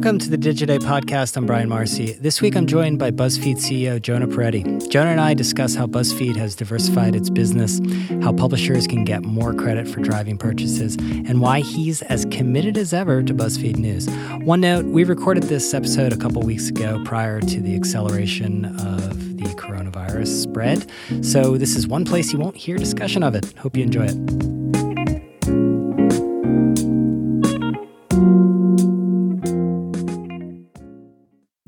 Welcome to the Digiday podcast. I'm Brian Morrissey. This week I'm joined by BuzzFeed CEO Jonah Peretti. Jonah and I discuss how BuzzFeed has diversified its business, how publishers can get more credit for driving purchases, and why he's as committed as ever to BuzzFeed News. One note we recorded this episode a couple weeks ago prior to the acceleration of the coronavirus spread, so this is one place you won't hear discussion of it. Hope you enjoy it.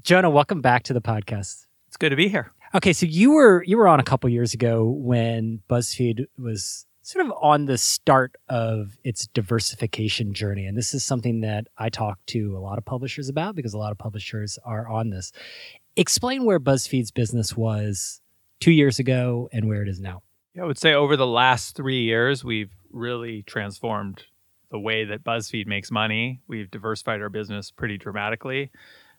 Jonah, welcome back to the podcast. It's good to be here. Okay, so you were you were on a couple years ago when BuzzFeed was sort of on the start of its diversification journey, and this is something that I talk to a lot of publishers about because a lot of publishers are on this. Explain where BuzzFeed's business was two years ago and where it is now. Yeah, I would say over the last three years, we've really transformed the way that BuzzFeed makes money. We've diversified our business pretty dramatically.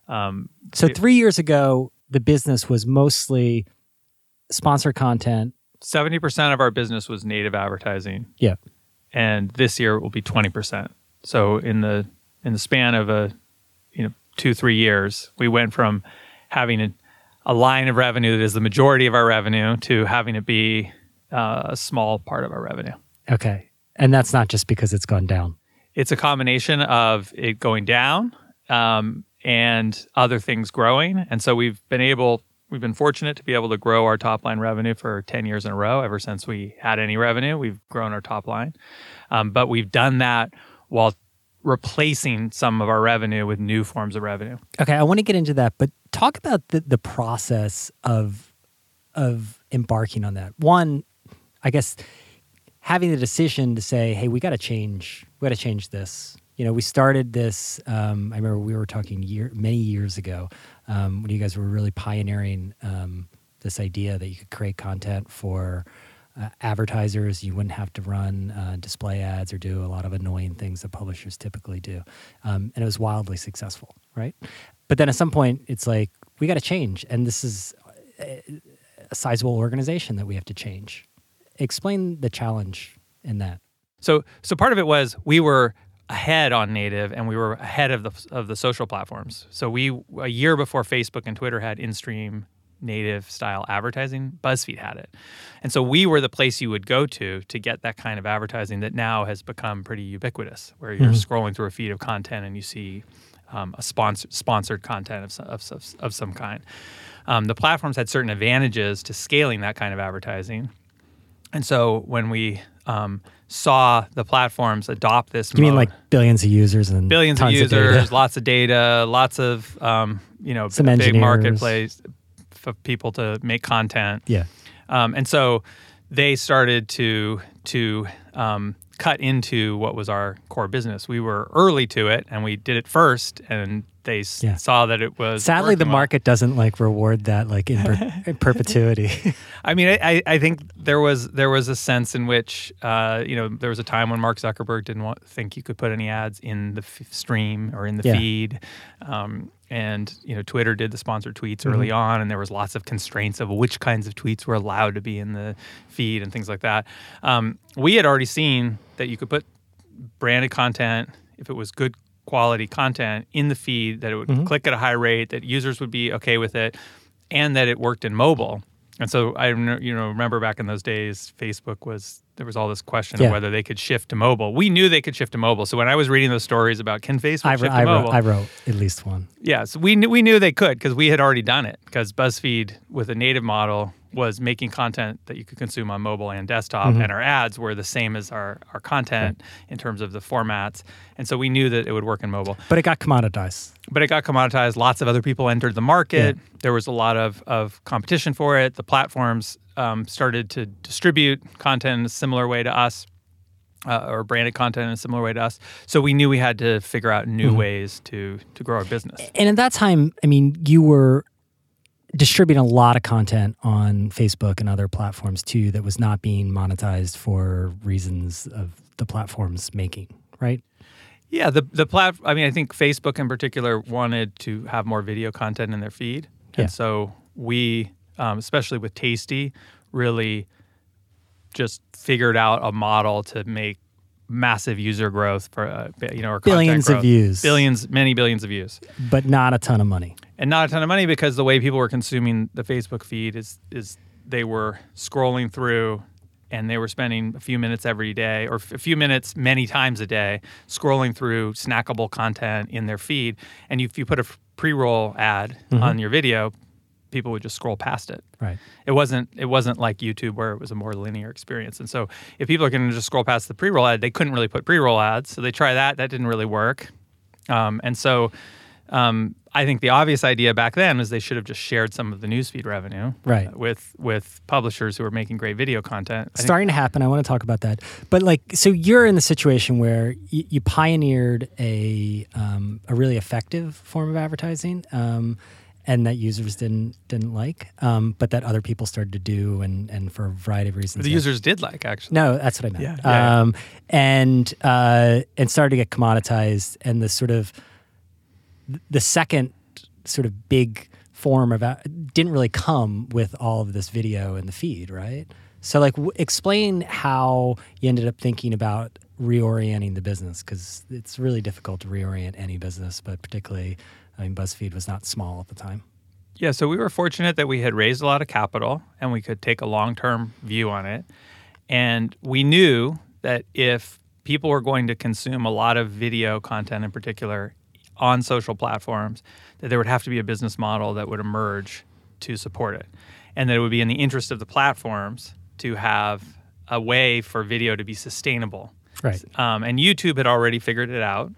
Um, so it, three years ago, the business was mostly sponsor content. Seventy percent of our business was native advertising. Yeah, and this year it will be twenty percent. So in the in the span of a you know two three years, we went from having a, a line of revenue that is the majority of our revenue to having it be uh, a small part of our revenue. Okay, and that's not just because it's gone down. It's a combination of it going down um, and other things growing. And so we've been able, we've been fortunate to be able to grow our top line revenue for 10 years in a row. Ever since we had any revenue, we've grown our top line. Um, but we've done that while replacing some of our revenue with new forms of revenue. Okay, I want to get into that, but talk about the, the process of of embarking on that. One, I guess having the decision to say, "Hey, we got to change. We got to change this." You know, we started this. Um, I remember we were talking year, many years ago um, when you guys were really pioneering um, this idea that you could create content for uh, advertisers. You wouldn't have to run uh, display ads or do a lot of annoying things that publishers typically do. Um, and it was wildly successful, right? But then at some point, it's like, we got to change. And this is a, a sizable organization that we have to change. Explain the challenge in that. So, so part of it was we were ahead on native and we were ahead of the of the social platforms. So we a year before Facebook and Twitter had in-stream native style advertising, BuzzFeed had it. And so we were the place you would go to to get that kind of advertising that now has become pretty ubiquitous where you're mm-hmm. scrolling through a feed of content and you see um, a sponsor, sponsored content of, of, of, of some kind. Um, the platforms had certain advantages to scaling that kind of advertising. And so when we um, saw the platforms adopt this. You mode. mean like billions of users and billions of users, of lots of data, lots of um, you know, Some big marketplace for people to make content. Yeah, um, and so they started to to um, cut into what was our core business. We were early to it, and we did it first, and they yeah. saw that it was. Sadly, the market doesn't like reward that like in, per- in perpetuity. I mean, I, I think there was there was a sense in which uh, you know there was a time when Mark Zuckerberg didn't want, think you could put any ads in the f- stream or in the yeah. feed. Um, and you know Twitter did the sponsored tweets mm-hmm. early on, and there was lots of constraints of which kinds of tweets were allowed to be in the feed and things like that. Um, we had already seen that you could put branded content if it was good quality content in the feed, that it would mm-hmm. click at a high rate, that users would be okay with it, and that it worked in mobile. And so I you know remember back in those days, Facebook was there was all this question yeah. of whether they could shift to mobile. We knew they could shift to mobile. So when I was reading those stories about can Facebook I, shift I, to mobile, wrote, I wrote at least one. Yeah, so we knew we knew they could because we had already done it. Because BuzzFeed with a native model was making content that you could consume on mobile and desktop, mm-hmm. and our ads were the same as our, our content okay. in terms of the formats. And so we knew that it would work in mobile. But it got commoditized. But it got commoditized. Lots of other people entered the market. Yeah. There was a lot of, of competition for it. The platforms um, started to distribute content in a similar way to us. Uh, or branded content in a similar way to us. So we knew we had to figure out new mm-hmm. ways to to grow our business. And at that time, I mean, you were distributing a lot of content on Facebook and other platforms too that was not being monetized for reasons of the platforms making, right? Yeah, the the plat. I mean, I think Facebook in particular wanted to have more video content in their feed, and so we, um, especially with Tasty, really just figured out a model to make massive user growth for uh, you know billions of views, billions, many billions of views, but not a ton of money, and not a ton of money because the way people were consuming the Facebook feed is is they were scrolling through and they were spending a few minutes every day or a few minutes many times a day scrolling through snackable content in their feed and if you put a pre-roll ad mm-hmm. on your video people would just scroll past it. Right. It wasn't it wasn't like YouTube where it was a more linear experience. And so if people are going to just scroll past the pre-roll ad, they couldn't really put pre-roll ads. So they try that. That didn't really work. Um, and so um, I think the obvious idea back then was they should have just shared some of the newsfeed revenue, right, uh, with with publishers who are making great video content. I Starting to happen. I want to talk about that. But like, so you're in the situation where y- you pioneered a um, a really effective form of advertising. Um, and that users didn't didn't like, um, but that other people started to do, and and for a variety of reasons. The users did like actually. No, that's what I meant. Yeah, yeah, um, yeah. and uh, and started to get commoditized, and the sort of the second sort of big form of didn't really come with all of this video in the feed, right? So, like, w- explain how you ended up thinking about reorienting the business because it's really difficult to reorient any business, but particularly I mean, BuzzFeed was not small at the time. Yeah, so we were fortunate that we had raised a lot of capital and we could take a long term view on it. And we knew that if people were going to consume a lot of video content in particular on social platforms, that there would have to be a business model that would emerge to support it. And that it would be in the interest of the platforms to have a way for video to be sustainable. Right. Um, and YouTube had already figured it out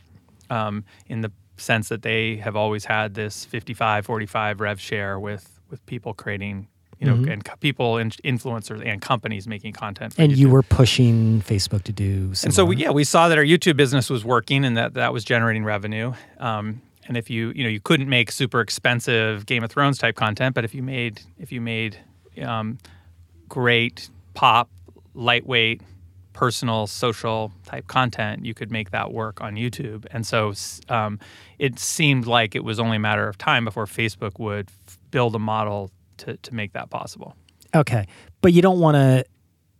um, in the sense that they have always had this 55 45 rev share with with people creating you know mm-hmm. and people and influencers and companies making content and YouTube. you were pushing facebook to do similar. and so we, yeah we saw that our youtube business was working and that that was generating revenue um, and if you you know you couldn't make super expensive game of thrones type content but if you made if you made um, great pop lightweight personal social type content, you could make that work on YouTube. And so um, it seemed like it was only a matter of time before Facebook would f- build a model to, to make that possible. Okay. But you don't want to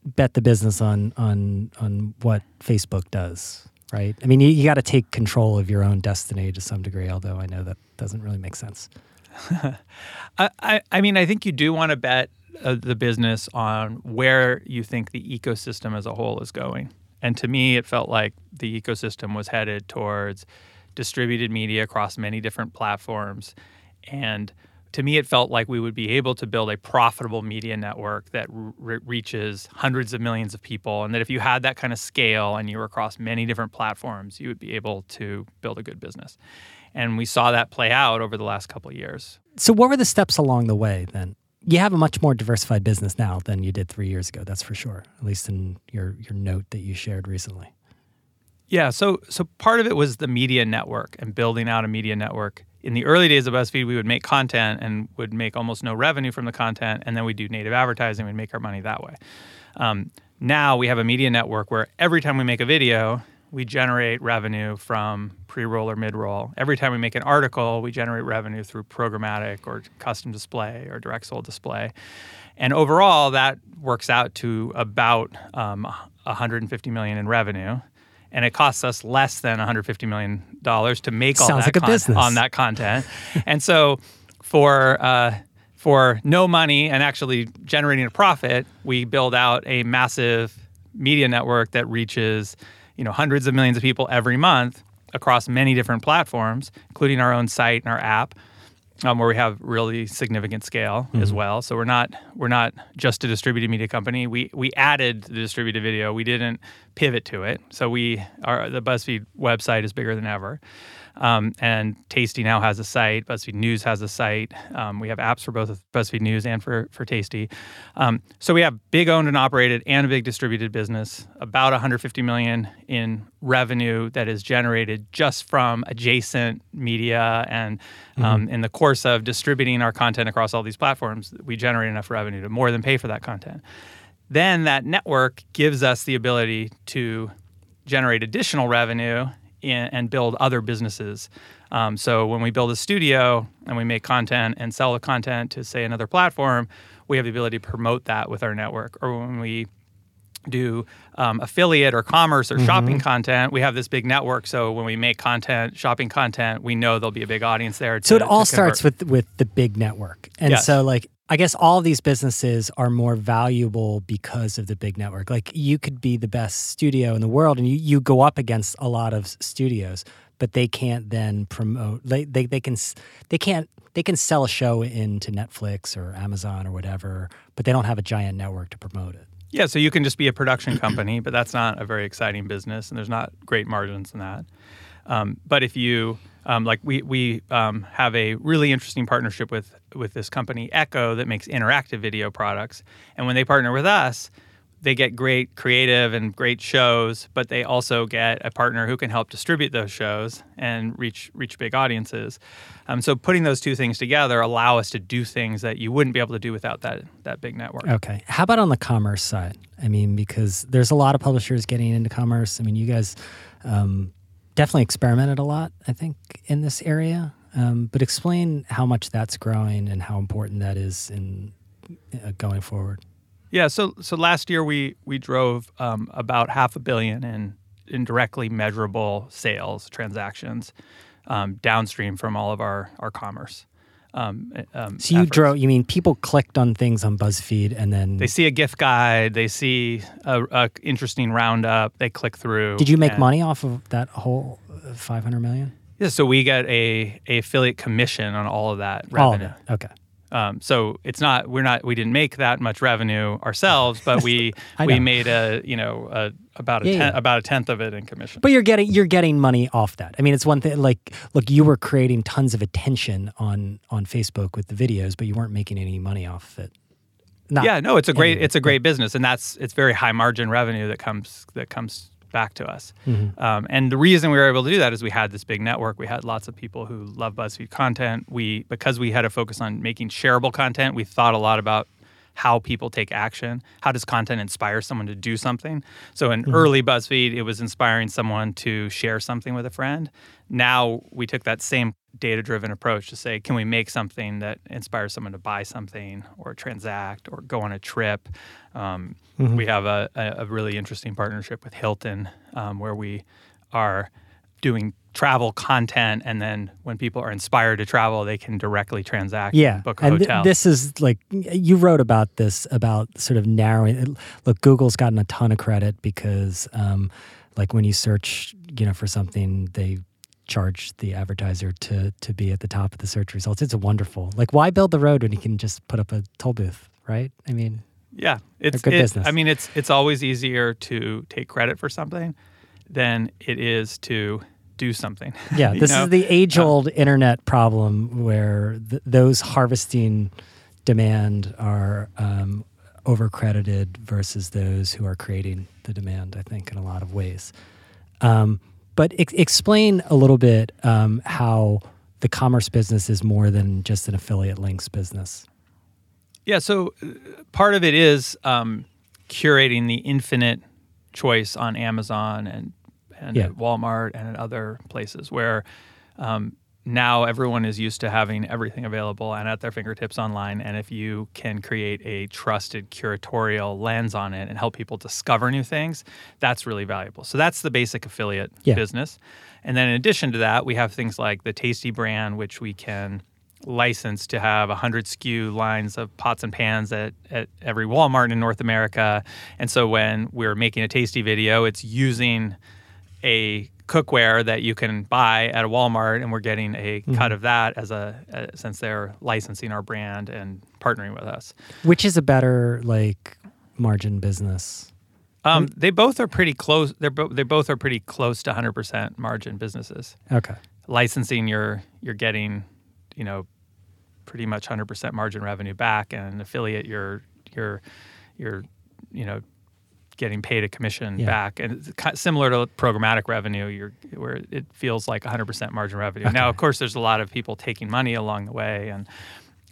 bet the business on on on what Facebook does, right? I mean, you, you got to take control of your own destiny to some degree, although I know that doesn't really make sense. I, I, I mean, I think you do want to bet uh, the business on where you think the ecosystem as a whole is going. And to me, it felt like the ecosystem was headed towards distributed media across many different platforms. And to me, it felt like we would be able to build a profitable media network that re- reaches hundreds of millions of people. And that if you had that kind of scale and you were across many different platforms, you would be able to build a good business. And we saw that play out over the last couple of years. So, what were the steps along the way then? you have a much more diversified business now than you did three years ago. That's for sure. At least in your your note that you shared recently. Yeah. So so part of it was the media network and building out a media network. In the early days of BuzzFeed, we would make content and would make almost no revenue from the content, and then we do native advertising. We'd make our money that way. Um, now we have a media network where every time we make a video, we generate revenue from pre-roll or mid-roll. Every time we make an article, we generate revenue through programmatic or custom display or direct sold display. And overall, that works out to about um, 150 million in revenue. And it costs us less than 150 million dollars to make all Sounds that like con- on that content. and so, for uh, for no money and actually generating a profit, we build out a massive media network that reaches you know hundreds of millions of people every month across many different platforms, including our own site and our app, um, where we have really significant scale mm-hmm. as well. So we're not we're not just a distributed media company. We we added the distributed video. We didn't pivot to it. So we are the BuzzFeed website is bigger than ever. Um, and Tasty now has a site. BuzzFeed News has a site. Um, we have apps for both BuzzFeed News and for for Tasty. Um, so we have big owned and operated and a big distributed business. About 150 million in revenue that is generated just from adjacent media. And um, mm-hmm. in the course of distributing our content across all these platforms, we generate enough revenue to more than pay for that content. Then that network gives us the ability to generate additional revenue in, and build other businesses. Um, so when we build a studio and we make content and sell the content to say another platform, we have the ability to promote that with our network. Or when we do um, affiliate or commerce or mm-hmm. shopping content, we have this big network. So when we make content, shopping content, we know there'll be a big audience there. To, so it all starts with with the big network, and yes. so like I guess all these businesses are more valuable because of the big network. Like you could be the best studio in the world, and you you go up against a lot of studios, but they can't then promote. They they they can they can't they can sell a show into Netflix or Amazon or whatever, but they don't have a giant network to promote it. Yeah, so you can just be a production company, but that's not a very exciting business, and there's not great margins in that. Um, but if you um, like, we we um, have a really interesting partnership with with this company Eko that makes interactive video products, and when they partner with us, they get great creative and great shows, but they also get a partner who can help distribute those shows and reach reach big audiences. Um, so putting those two things together allow us to do things that you wouldn't be able to do without that that big network. Okay. How about on the commerce side? I mean, because there's a lot of publishers getting into commerce. I mean, you guys um, definitely experimented a lot, I think, in this area. Um, but explain how much that's growing and how important that is in uh, going forward. Yeah, so so last year we we drove um, about half a billion in in directly measurable sales transactions um, downstream from all of our our commerce. Um, um, so you efforts. drove. You mean people clicked on things on BuzzFeed and then they see a gift guide, they see a, a interesting roundup, they click through. Did you make money off of that whole five hundred million? Yeah, so we get a, a affiliate commission on all of that revenue. All of Okay. Um, so it's not we're not we didn't make that much revenue ourselves, but we we made a you know a, about a yeah, ten, yeah. about a tenth of it in commission. But you're getting you're getting money off that. I mean, it's one thing. Like, look, you were creating tons of attention on on Facebook with the videos, but you weren't making any money off it. Not yeah, no, it's a great it's a great business, and that's it's very high margin revenue that comes that comes back to us. Mm-hmm. Um, and the reason we were able to do that is we had this big network. We had lots of people who love BuzzFeed content. We because we had a focus on making shareable content, we thought a lot about how people take action. How does content inspire someone to do something? So in mm-hmm. early BuzzFeed, it was inspiring someone to share something with a friend. Now we took that same data driven approach to say, can we make something that inspires someone to buy something or transact or go on a trip? Um, mm-hmm. We have a, a, really interesting partnership with Hilton um, where we are doing travel content and then when people are inspired to travel they can directly transact yeah book a and hotel. Th- this is like you wrote about this about sort of narrowing look google's gotten a ton of credit because um, like when you search you know for something they charge the advertiser to to be at the top of the search results. It's wonderful. Like, why build the road when you can just put up a toll booth, right? I mean, yeah, it's good it, business. I mean, it's it's always easier to take credit for something than it is to do something. Yeah, this know? is the age old uh, internet problem where th- those harvesting demand are um, overcredited versus those who are creating the demand. I think in a lot of ways. Um, but ex- explain a little bit um, how the commerce business is more than just an affiliate links business. Yeah, so uh, part of it is um, curating the infinite choice on Amazon and and yeah. at Walmart and at other places where um, now everyone is used to having everything available and at their fingertips online. And if you can create a trusted curatorial lens on it and help people discover new things, that's really valuable. So that's the basic affiliate yeah. business. And then in addition to that, we have things like the Tasty brand, which we can license to have 100 SKU lines of pots and pans at, at every Walmart in North America. And so when we're making a Tasty video, it's using a cookware that you can buy at a Walmart, and we're getting a mm-hmm. cut of that as a, a, since they're licensing our brand and partnering with us. Which is a better like margin business? Um, they both are pretty close. They're bo- they both are pretty close to 100% margin businesses. Okay. Licensing, you're you're getting, you know, pretty much 100% margin revenue back, and affiliate, you're you're you're you know getting paid a commission yeah. back, and it's similar to programmatic revenue, you're where it feels like 100% margin revenue. Okay. Now, of course, there's a lot of people taking money along the way, and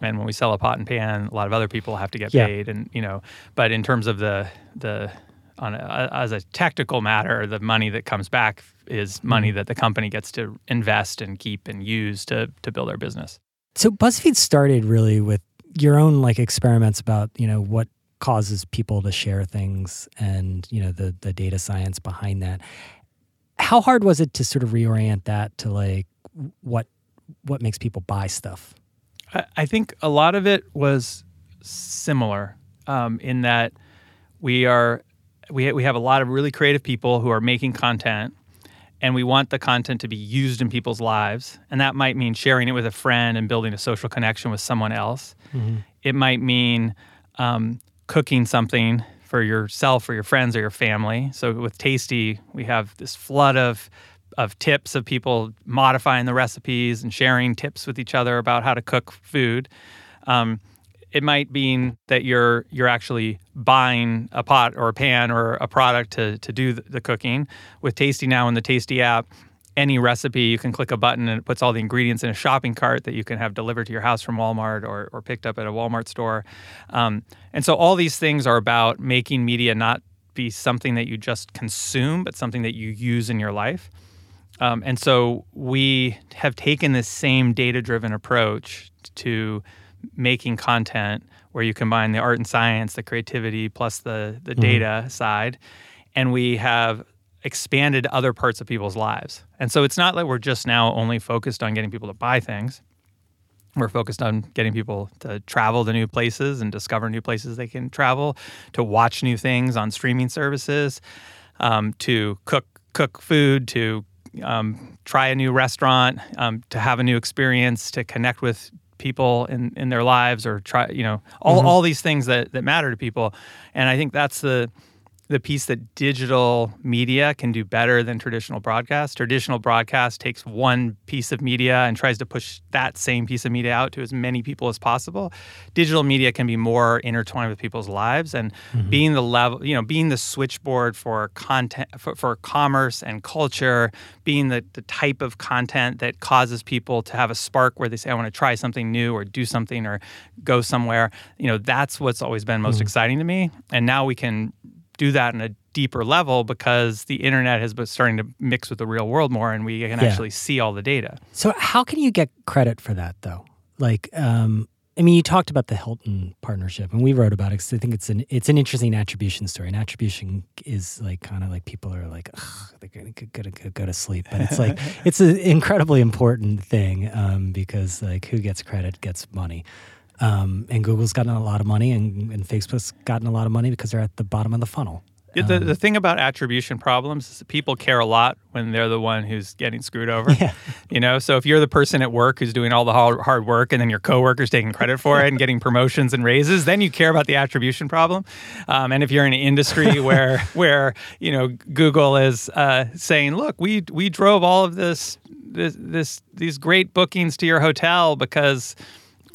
and when we sell a pot and pan, a lot of other people have to get yeah. paid, and you know. But in terms of the the on a, as a technical matter, the money that comes back is money mm-hmm. that the company gets to invest and keep and use to to build their business. So BuzzFeed started really with your own like experiments about you know what causes people to share things and you know the the data science behind that. How hard was it to sort of reorient that to like what what makes people buy stuff? I, I think a lot of it was similar um, in that we are we we have a lot of really creative people who are making content and we want the content to be used in people's lives and that might mean sharing it with a friend and building a social connection with someone else. Mm-hmm. it might mean um, cooking something for yourself or your friends or your family so with tasty we have this flood of of tips of people modifying the recipes and sharing tips with each other about how to cook food um, it might mean that you're you're actually buying a pot or a pan or a product to to do the cooking. With Tasty now in the Tasty app, any recipe you can click a button and it puts all the ingredients in a shopping cart that you can have delivered to your house from Walmart or or picked up at a Walmart store. Um, and so all these things are about making media not be something that you just consume, but something that you use in your life. Um, and so we have taken this same data driven approach to making content where you combine the art and science, the creativity, plus the the mm-hmm. data side, and we have expanded other parts of people's lives. And so it's not that we're just now only focused on getting people to buy things. We're focused on getting people to travel to new places and discover new places they can travel, to watch new things on streaming services, um, to cook cook food, to um, try a new restaurant, um, to have a new experience, to connect with people in, in their lives or try you know all, mm-hmm. all these things that, that matter to people and i think that's the the piece that digital media can do better than traditional broadcast. Traditional broadcast takes one piece of media and tries to push that same piece of media out to as many people as possible. Digital media can be more intertwined with people's lives and mm-hmm. being the level, you know, being the switchboard for content for, for commerce and culture, being the, the type of content that causes people to have a spark where they say, I want to try something new or do something or go somewhere. You know, that's what's always been most mm-hmm. exciting to me. And now we can do that in a deeper level because the internet has been starting to mix with the real world more and we can yeah. actually see all the data. So how can you get credit for that though? Like um I mean, you talked about the Hilton partnership, and we wrote about it because I think it's an it's an interesting attribution story. And attribution is like kind of like people are like they're gonna, gonna, gonna go to sleep, but it's like it's an incredibly important thing um, because like who gets credit gets money. Um, and Google's gotten a lot of money, and, and, Facebook's gotten a lot of money because they're at the bottom of the funnel. Um, the, the thing about attribution problems is people care a lot when they're the one who's getting screwed over. Yeah. You know, so if you're the person at work who's doing all the hard, hard work and then your coworker's taking credit for it and getting promotions and raises, then you care about the attribution problem. Um, and if you're in an industry where where you know Google is uh, saying, "Look, we we drove all of this this this these great bookings to your hotel because."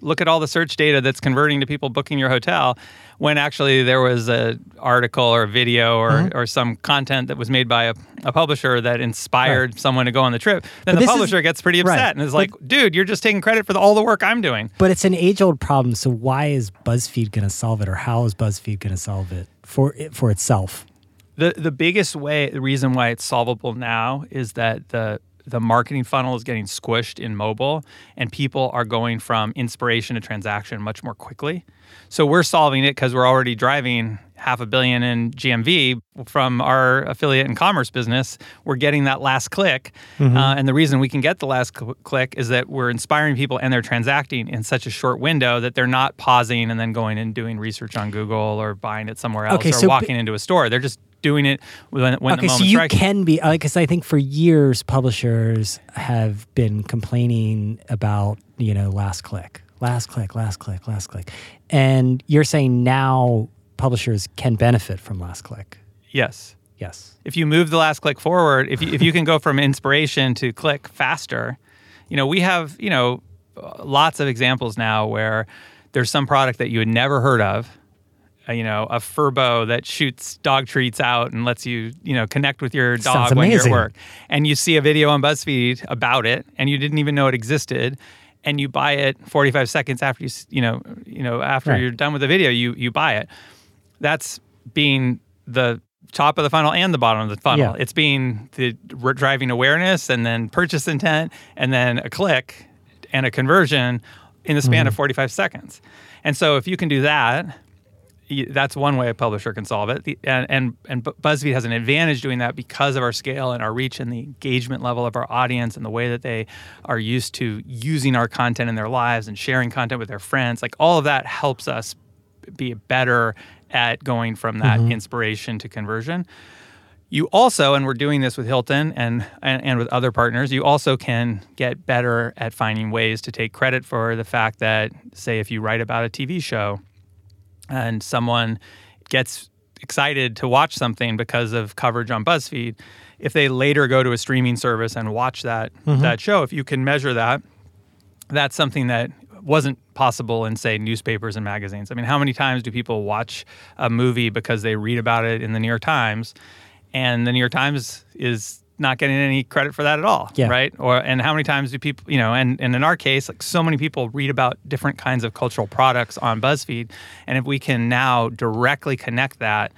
Look at all the search data that's converting to people booking your hotel when actually there was an article or a video or, mm-hmm. or some content that was made by a, a publisher that inspired right. someone to go on the trip, then but the publisher is, gets pretty upset right. and is like, dude, you're just taking credit for the, all the work I'm doing. But it's an age old problem. So why is BuzzFeed going to solve it or how is BuzzFeed going to solve it for, it for itself? The, the biggest way, the reason why it's solvable now is that the the marketing funnel is getting squished in mobile and people are going from inspiration to transaction much more quickly. So we're solving it because we're already driving half a billion in GMV from our affiliate and commerce business. We're getting that last click. Mm-hmm. Uh, and the reason we can get the last cl- click is that we're inspiring people and they're transacting in such a short window that they're not pausing and then going and doing research on Google or buying it somewhere else okay, or so walking b- into a store. They're just doing it when, when okay, so you striking. can be because I think for years publishers have been complaining about you know last click, last click, last click, last click, and you're saying now publishers can benefit from last click. Yes. Yes. If you move the last click forward, if you, if you can go from inspiration to click faster, you know we have you know lots of examples now where there's some product that you had never heard of you know, a Furbo that shoots dog treats out and lets you, you know, connect with your dog when you're at work. And you see a video on BuzzFeed about it, and you didn't even know it existed, and you buy it 45 seconds after you, you know, you know, after right. you're done with the video, you you buy it. That's being the top of the funnel and the bottom of the funnel. Yeah. It's being the driving awareness and then purchase intent and then a click and a conversion in the span mm-hmm. of 45 seconds. And so if you can do that that's one way a publisher can solve it. The, and, and and BuzzFeed has an advantage doing that because of our scale and our reach and the engagement level of our audience and the way that they are used to using our content in their lives and sharing content with their friends. Like all of that helps us be better at going from that mm-hmm. inspiration to conversion. You also, and we're doing this with Hilton and, and, and with other partners, you also can get better at finding ways to take credit for the fact that, say, if you write about a TV show and someone gets excited to watch something because of coverage on BuzzFeed, if they later go to a streaming service and watch that mm-hmm. that show, if you can measure that, that's something that wasn't possible in say newspapers and magazines. I mean, how many times do people watch a movie because they read about it in the New York Times and the New York Times is not getting any credit for that at all, yeah. right? Or and how many times do people, you know, and, and in our case, like so many people read about different kinds of cultural products on BuzzFeed, and if we can now directly connect that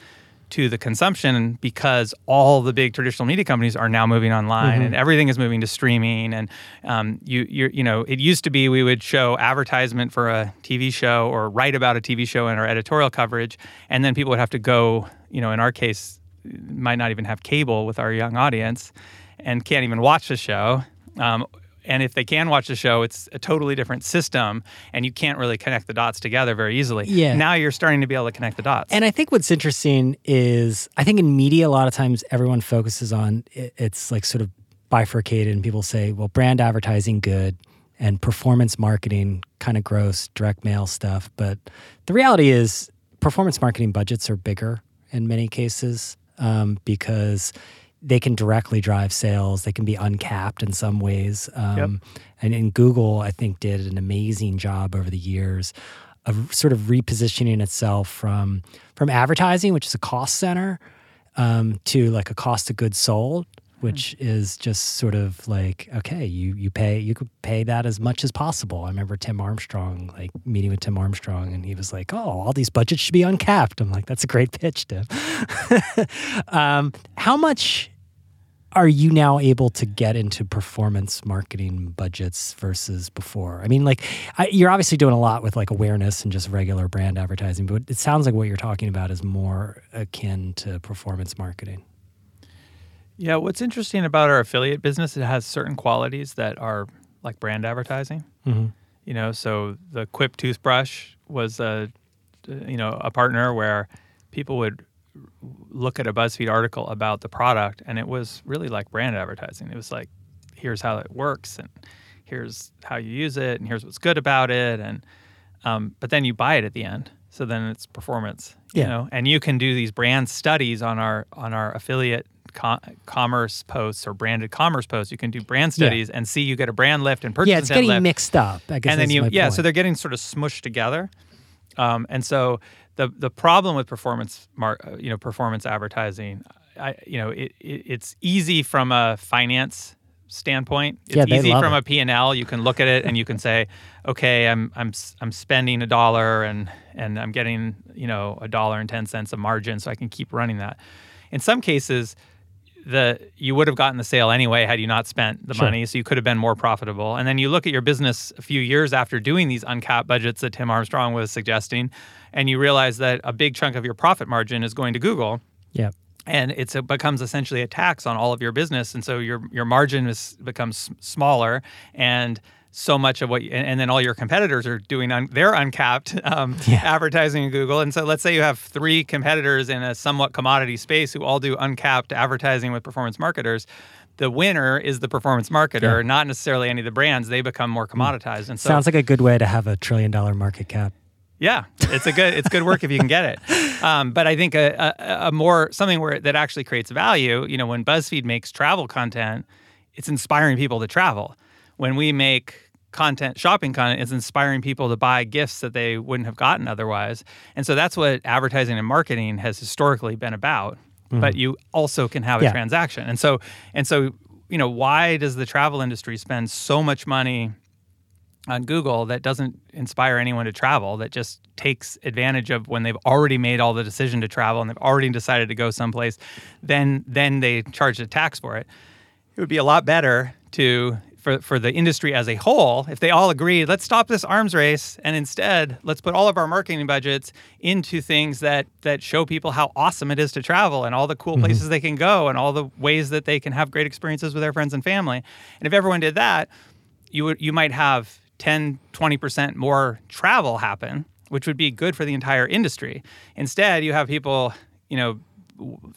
to the consumption because all the big traditional media companies are now moving online mm-hmm. and everything is moving to streaming and um, you you you know it used to be we would show advertisement for a TV show or write about a TV show in our editorial coverage and then people would have to go you know in our case might not even have cable with our young audience and can't even watch the show. Um, and if they can watch the show, it's a totally different system, and you can't really connect the dots together very easily. Yeah. Now you're starting to be able to connect the dots. And I think what's interesting is I think in media, a lot of times everyone focuses on it's like sort of bifurcated, and people say, well, brand advertising, good, and performance marketing, kind of gross, direct mail stuff. But the reality is, performance marketing budgets are bigger in many cases um, because they can directly drive sales. They can be uncapped in some ways. Um, yep. and, and Google, I think, did an amazing job over the years of sort of repositioning itself from from advertising, which is a cost center, um, to like a cost of goods sold, which mm. is just sort of like okay you you pay you could pay that as much as possible i remember tim armstrong like meeting with tim armstrong and he was like oh all these budgets should be uncapped i'm like that's a great pitch tim um, how much are you now able to get into performance marketing budgets versus before? I mean, like I, you're obviously doing a lot with like awareness and just regular brand advertising, but it sounds like what you're talking about is more akin to performance marketing. Yeah, what's interesting about our affiliate business, it has certain qualities that are like brand advertising. Mm-hmm. You know, so the Quip toothbrush was a, you know, a partner where people would look at a BuzzFeed article about the product, and it was really like brand advertising. It was like, here's how it works, and here's how you use it, and here's what's good about it, and um, but then you buy it at the end, so then it's performance. You yeah. know, and you can do these brand studies on our on our affiliate commerce posts or branded commerce posts. You can do brand studies yeah. and see you get a brand lift and purchase. Yeah, it's getting lift. mixed up. I guess and then you, yeah, point. so they're getting sort of smushed together. Um, and so the the problem with performance, mar- uh, you know, performance advertising, I, you know, it, it, it's easy from a finance standpoint. It's yeah, easy from it. a P&L. You can look at it and you can say, okay, I'm I'm I'm spending a dollar and and I'm getting, you know, a dollar and 10 cents of margin so I can keep running that. In some cases, the you would have gotten the sale anyway had you not spent the sure. money so you could have been more profitable. And then you look at your business a few years after doing these uncapped budgets that tim armstrong was suggesting and you realize that a big chunk of your profit margin is going to google. Yeah. And it becomes essentially a tax on all of your business and so your your margin is becomes smaller. And so much of what, you, and, and, then all your competitors are doing, un, they're uncapped um, yeah. advertising in Google. And so let's say you have three competitors in a somewhat commodity space who all do uncapped advertising with performance marketers. The winner is the performance marketer, yeah. not necessarily any of the brands. They become more hmm. commoditized. And so, sounds like a good way to have a trillion dollar market cap. Yeah, it's a good it's good work if you can get it. Um, but I think a, a, a, more something where that actually creates value. You know, when BuzzFeed makes travel content, it's inspiring people to travel when we make content, shopping content, it's inspiring people to buy gifts that they wouldn't have gotten otherwise. And so that's what advertising and marketing has historically been about. Mm-hmm. But you also can have a yeah. transaction. And so and so, you know, why does the travel industry spend so much money on Google that doesn't inspire anyone to travel, that just takes advantage of when they've already made all the decision to travel and they've already decided to go someplace, then then they charge a tax for it. It would be a lot better to for, for the industry as a whole, if they all agreed, let's stop this arms race and instead let's put all of our marketing budgets into things that that show people how awesome it is to travel and all the cool mm-hmm. places they can go and all the ways that they can have great experiences with their friends and family. And if everyone did that, you would you might have 10, 20% more travel happen, which would be good for the entire industry. Instead, you have people, you know,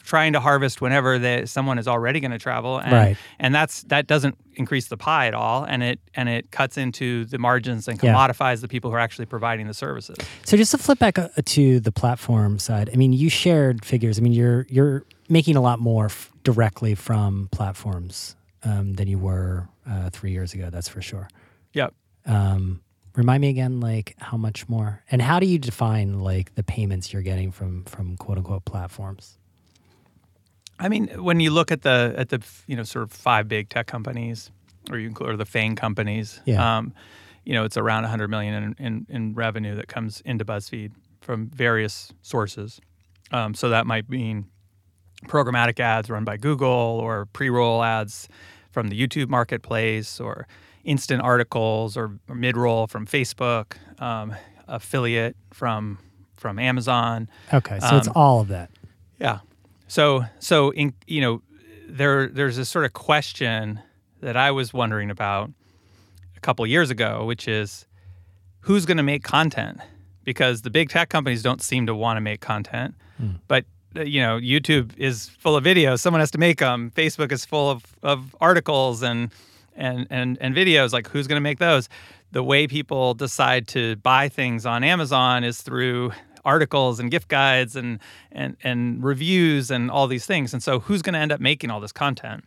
trying to harvest whenever that someone is already going to travel and, right. and that's that doesn't increase the pie at all and it and it cuts into the margins and commodifies yeah. the people who are actually providing the services. So just to flip back uh, to the platform side i mean you shared figures. I mean you're you're making a lot more f- directly from platforms um, than you were uh, three years ago that's for sure. Yep. Um, remind me again like how much more? And how do you define like the payments you're getting from from quote unquote platforms I mean, when you look at the at the you know sort of five big tech companies, or you or the FANG companies, yeah. Um, you know, it's around 100 million in, in, in, revenue that comes into BuzzFeed from various sources. Um, so that might mean programmatic ads run by Google, or pre-roll ads from the YouTube marketplace, or instant articles, or, or mid-roll from Facebook, um, affiliate from from Amazon. Okay, so it's um, all of that. Yeah. So so in you know there there's this sort of question that I was wondering about a couple years ago, which is who's going to make content? Because the big tech companies don't seem to want to make content, mm. but uh, you know YouTube is full of videos. Someone has to make them. Facebook is full of, of articles and and and and videos. Like who's going to make those? The way people decide to buy things on Amazon is through articles and gift guides and and and reviews and all these things. And so, who's going to end up making all this content?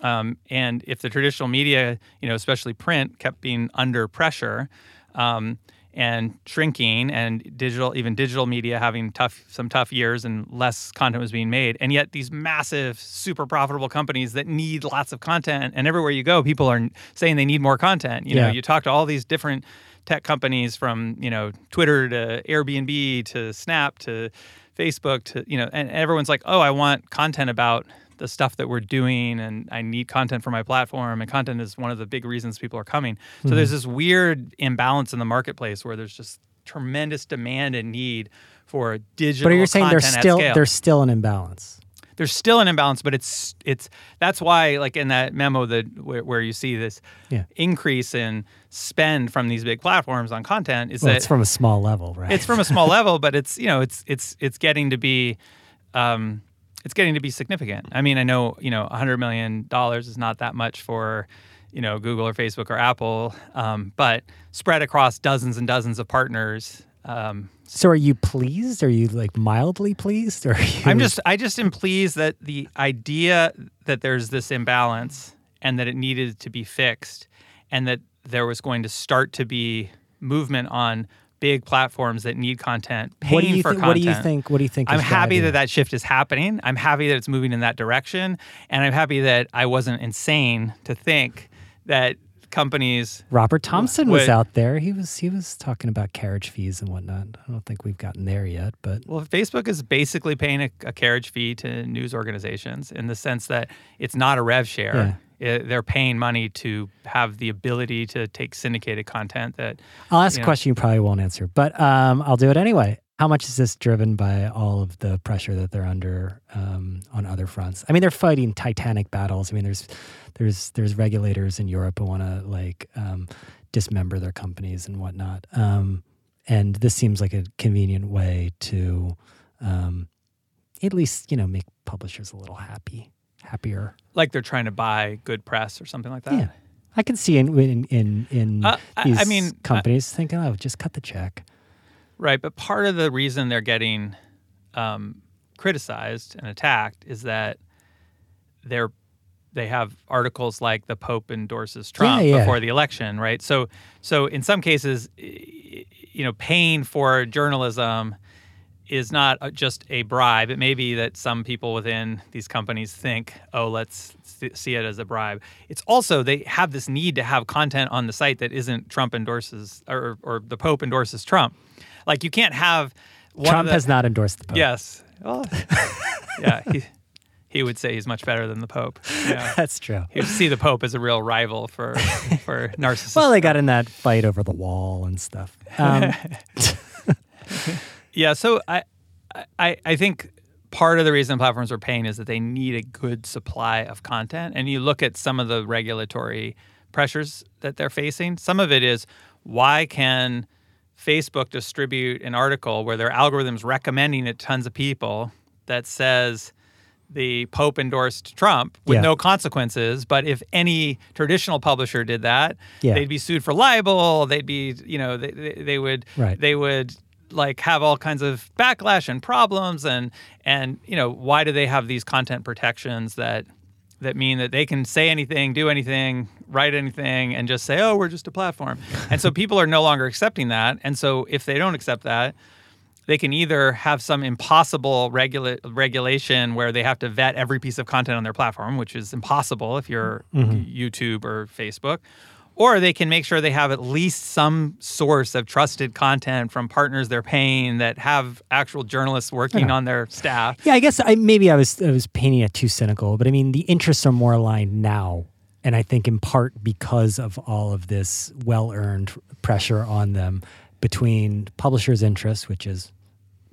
Um, and if the traditional media, you know, especially print, kept being under pressure um, and shrinking, and digital, even digital media having tough, some tough years, and less content was being made, and yet these massive, super profitable companies that need lots of content, and everywhere you go, people are saying they need more content. You yeah. know, you talk to all these different tech companies from you know Twitter to Airbnb to Snap to Facebook to you know, and everyone's like, oh, I want content about the stuff that we're doing and I need content for my platform and content is one of the big reasons people are coming. So mm-hmm. there's this weird imbalance in the marketplace where there's just tremendous demand and need for digital But you're saying there's still there's still an imbalance there's still an imbalance, but it's it's that's why like in that memo that where, where you see this yeah. increase in spend from these big platforms on content is well, that it's from a small level, right? It's from a small level, but it's you know it's it's it's getting to be. Um, it's getting to be significant. I mean, I know you know, hundred million dollars is not that much for, you know, Google or Facebook or Apple, um, but spread across dozens and dozens of partners, um, so are you pleased? Are you like mildly pleased? Or you... I'm just I just am pleased that the idea that there's this imbalance and that it needed to be fixed and that there was going to start to be movement on big platforms that need content paying what do you for th- content. What do you think? What do you think? I'm happy that that shift is happening. I'm happy that it's moving in that direction, and I'm happy that I wasn't insane to think that companies. Robert Thomson would, was out there. He was he was talking about carriage fees and whatnot. I don't think we've gotten there yet, but well, Facebook is basically paying a, a carriage fee to news organizations in the sense that it's not a rev share. Yeah. It, they're paying money to have the ability to take syndicated content. That I'll ask a know, question you probably won't answer, but um, I'll do it anyway. How much is this driven by all of the pressure that they're under um, on other fronts? I mean, they're fighting titanic battles. I mean, there's there's there's regulators in Europe who want to like um, dismember their companies and whatnot. Um, and this seems like a convenient way to um, at least you know make publishers a little happy, happier. Like they're trying to buy good press or something like that. Yeah, I can see in in in, in uh, these I mean, companies uh, thinking, "Oh, just cut the check." Right, but part of the reason they're getting um, criticized and attacked is that they're they have articles like the Pope endorses Trump yeah, yeah. before the election, right? So, so in some cases, you know, paying for journalism is not just a bribe. It may be that some people within these companies think, oh, let's see it as a bribe. It's also they have this need to have content on the site that isn't Trump endorses or, or the Pope endorses Trump. Like you can't have Trump the, has not endorsed the Pope. Yes. Well, yeah. He, he would say he's much better than the Pope. Yeah. That's true. He would see the Pope as a real rival for for narcissists. Well, they got in that fight over the wall and stuff. Um, yeah, so I, I I think part of the reason platforms are paying is that they need a good supply of content. And you look at some of the regulatory pressures that they're facing. Some of it is why can Facebook distribute an article where their algorithms recommending it to tons of people that says the Pope endorsed Trump with Yeah. no consequences. But if any traditional publisher did that, Yeah. they'd be sued for libel. They'd be, you know, they, they, they would, Right. they would like have all kinds of backlash and problems. And and you know, why do they have these content protections that that mean that they can say anything, do anything, write anything, and just say, "Oh, we're just a platform." and so people are no longer accepting that. And so if they don't accept that, they can either have some impossible regula- regulation where they have to vet every piece of content on their platform, which is impossible if you're mm-hmm. YouTube or Facebook, or they can make sure they have at least some source of trusted content from partners they're paying that have actual journalists working on their staff. yeah, I guess I, maybe I was I was painting it too cynical, but I mean the interests are more aligned now, and I think in part because of all of this well-earned pressure on them between publishers' interests, which is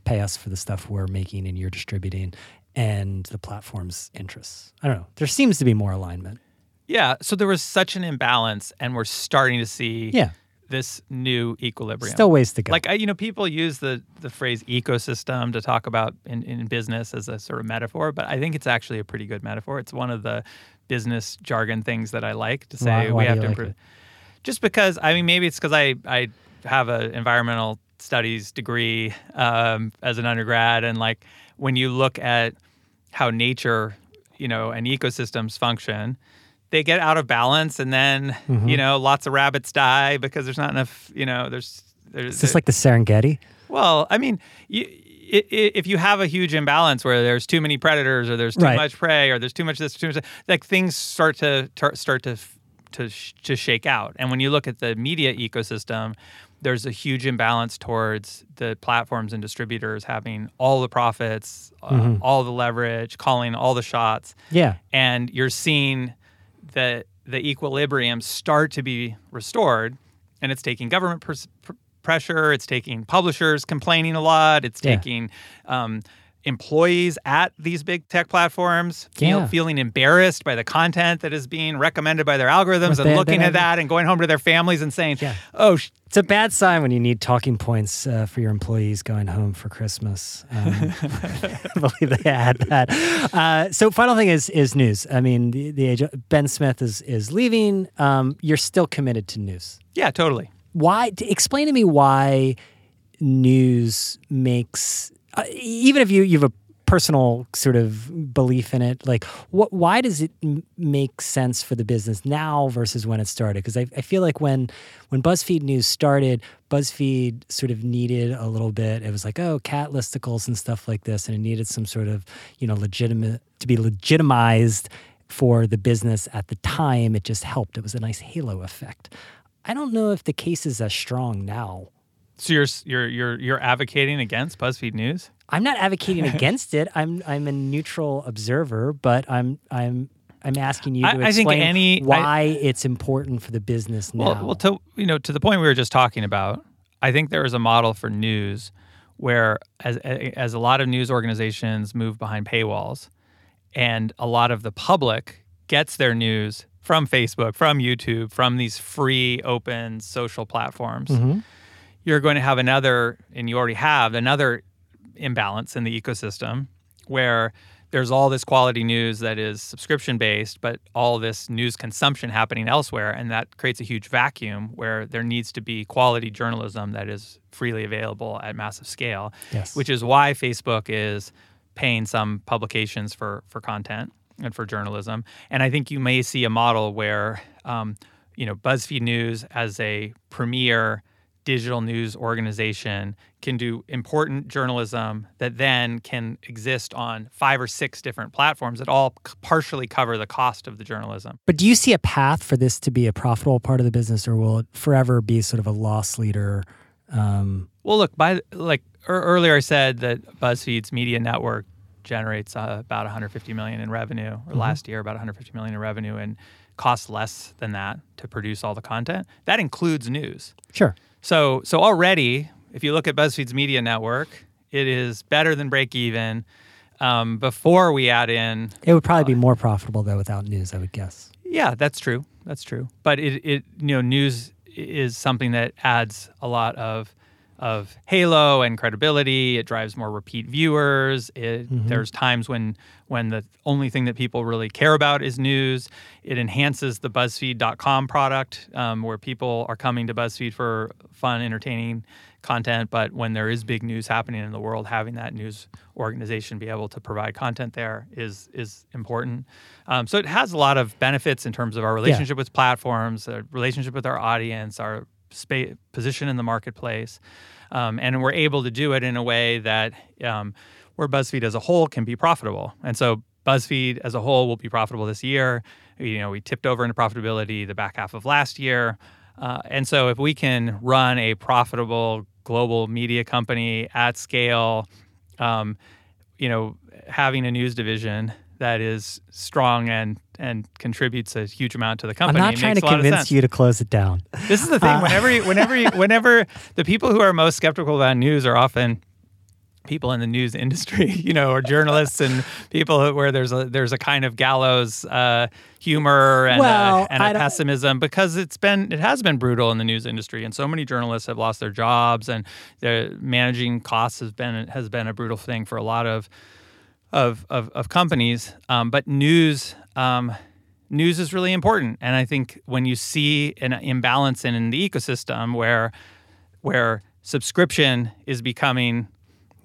pay us for the stuff we're making and you're distributing, and the platform's interests. I don't know. There seems to be more alignment. Yeah, so there was such an imbalance, and we're starting to see Yeah, this new equilibrium. still ways to go. Like I, you know, people use the the phrase ecosystem to talk about in, in business as a sort of metaphor, but I think it's actually a pretty good metaphor. It's one of the business jargon things that I like to say Why- why we have to like improve. it? Just because I mean, maybe it's because I I have an environmental studies degree um, as an undergrad, and like when you look at how nature, you know, and ecosystems function. They get out of balance, and then Mm-hmm. you know, lots of rabbits die because there's not enough. You know, there's there's Is this like the Serengeti? well, I mean, you, if you have a huge imbalance where there's too many predators, or there's too Right. much prey, or there's too much this, too much that, like things start to tar- start to to sh- to shake out. And when you look at the media ecosystem, there's a huge imbalance towards the platforms and distributors having all the profits, uh, all the leverage, calling all the shots Yeah. and you're seeing the the equilibrium start to be restored and it's taking government pers- pr- pressure it's taking publishers complaining a lot it's Yeah. taking um, employees at these big tech platforms feel, Yeah. feeling embarrassed by the content that is being recommended by their algorithms and looking at that and going home to their families and saying Yeah. oh sh- It's a bad sign when you need talking points uh, for your employees going home for Christmas. Um, I believe they had that. Uh, so, final thing is is news. I mean, the, the age Ben Smith is is leaving. Um, you're still committed to news. yeah totally Why? Explain to me why news makes uh, even if you you have a personal sort of belief in it like what why does it m- make sense for the business now versus when it started? Because I, I feel like when when buzzfeed news started buzzfeed sort of needed a little bit. It was like oh cat listicles and stuff like this and it needed some sort of you know legitimate to be legitimized for the business at the time. It just helped. It was a nice halo effect. I don't know if the case is as strong now so you're you're you're you're advocating against buzzfeed news I'm not advocating against it. I'm I'm a neutral observer, but I'm I'm I'm asking you to I- I think explain any- I- why it's important for the business now. Well, well, to you know, to the point we were just talking about, I think there is a model for news where, as as a lot of news organizations move behind paywalls, and a lot of the public gets their news from Facebook, from YouTube, from these free, open social platforms. Mhm. You're going to have another, and you already have another imbalance in the ecosystem where there's all this quality news that is subscription based, but all this news consumption happening elsewhere. And that creates a huge vacuum where there needs to be quality journalism that is freely available at massive scale, Yes. which is why Facebook is paying some publications for, for content and for journalism. And I think you may see a model where, um, you know, BuzzFeed News as a premier digital news organization can do important journalism that then can exist on five or six different platforms that all partially cover the cost of the journalism. But do you see a path for this to be a profitable part of the business, or will it forever be sort of a loss leader? Um, Well, look, by like ear- earlier I said that BuzzFeed's media network generates uh, about 150 million in revenue, or Mm-hmm. last year about 150 million in revenue, and costs less than that to produce all the content. That includes news. Sure. So so already, if you look at BuzzFeed's media network, it is better than break even. Um, before we add in, It would probably be more profitable though without news, I would guess. yeah, that's true. That's true. But it, it you know news is something that adds a lot of of halo and credibility. It drives more repeat viewers. It, There's times when when the only thing that people really care about is news. It enhances the BuzzFeed.com product, um, where people are coming to BuzzFeed for fun, entertaining content. But when there is big news happening in the world, having that news organization be able to provide content there is is important. Um, so it has a lot of benefits in terms of our relationship with platforms, our relationship with our audience, our spa- position in the marketplace, um, and we're able to do it in a way that um, where BuzzFeed as a whole can be profitable. And so BuzzFeed as a whole will be profitable this year. You know, we tipped over into profitability the back half of last year. Uh, and so if we can run a profitable global media company at scale, um, you know, having a news division that is strong and and contributes a huge amount to the company. I'm not trying to convince you to close it down. This is the thing. Whenever, you, whenever, you, whenever the people who are most skeptical about news are often people in the news industry, you know, or journalists and people who- where there's a there's a kind of gallows uh, humor and, Well, a, and a pessimism because it's been it has been brutal in the news industry, and so many journalists have lost their jobs, and their managing costs has been has been a brutal thing for a lot of of of, of companies. Um, but news. Um, news is really important and i think when you see an imbalance in, in the ecosystem where where subscription is becoming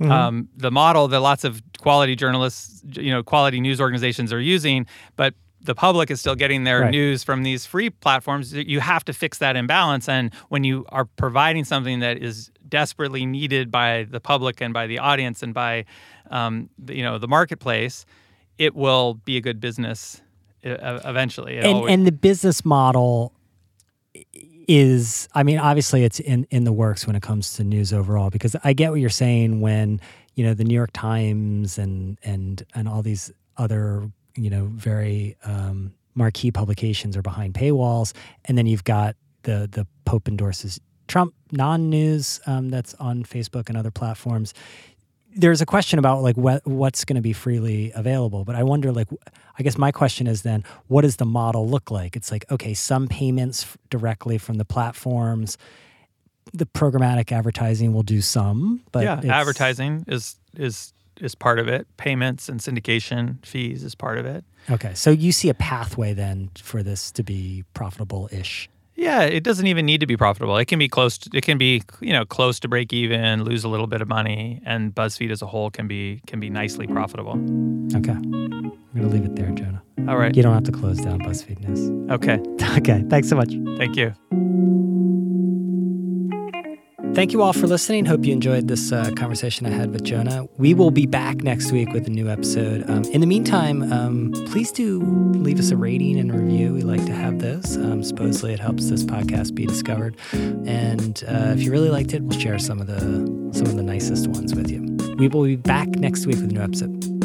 um, the model that lots of quality journalists you know quality news organizations are using but the public is still getting their Right. news from these free platforms you have to fix that imbalance and when you are providing something that is desperately needed by the public and by the audience and by um, the, you know the marketplace it will be a good business eventually. It and always- and the business model is i mean obviously it's in in the works when it comes to news overall because i get what you're saying when you know the new york times and and and all these other you know very um marquee publications are behind paywalls. And then you've got the the pope endorses trump non-news um, that's on facebook and other platforms there's a question about like what what's going to be freely available but i wonder like i guess my question is then what does the model look like it's like okay some payments f- directly from the platforms the programmatic advertising will do some but yeah, advertising is is is part of it. Payments and syndication fees is part of it. okay so you see a pathway then for this to be profitable ish Yeah, it doesn't even need to be profitable. It can be close. To, it can be you know close to break even, lose a little bit of money, and BuzzFeed as a whole can be can be nicely profitable. okay i'm gonna leave it there jonah All right. you don't have to close down buzzfeed news Okay. okay thanks so much Thank you. Thank you all for listening. Hope you enjoyed this uh, conversation I had with Jonah. We will be back next week with a new episode. Um, in the meantime, um, please do leave us a rating and review. We like to have those. Um, supposedly, it helps this podcast be discovered. And uh, if you really liked it, we'll share some of the some of the nicest ones with you. We will be back next week with a new episode.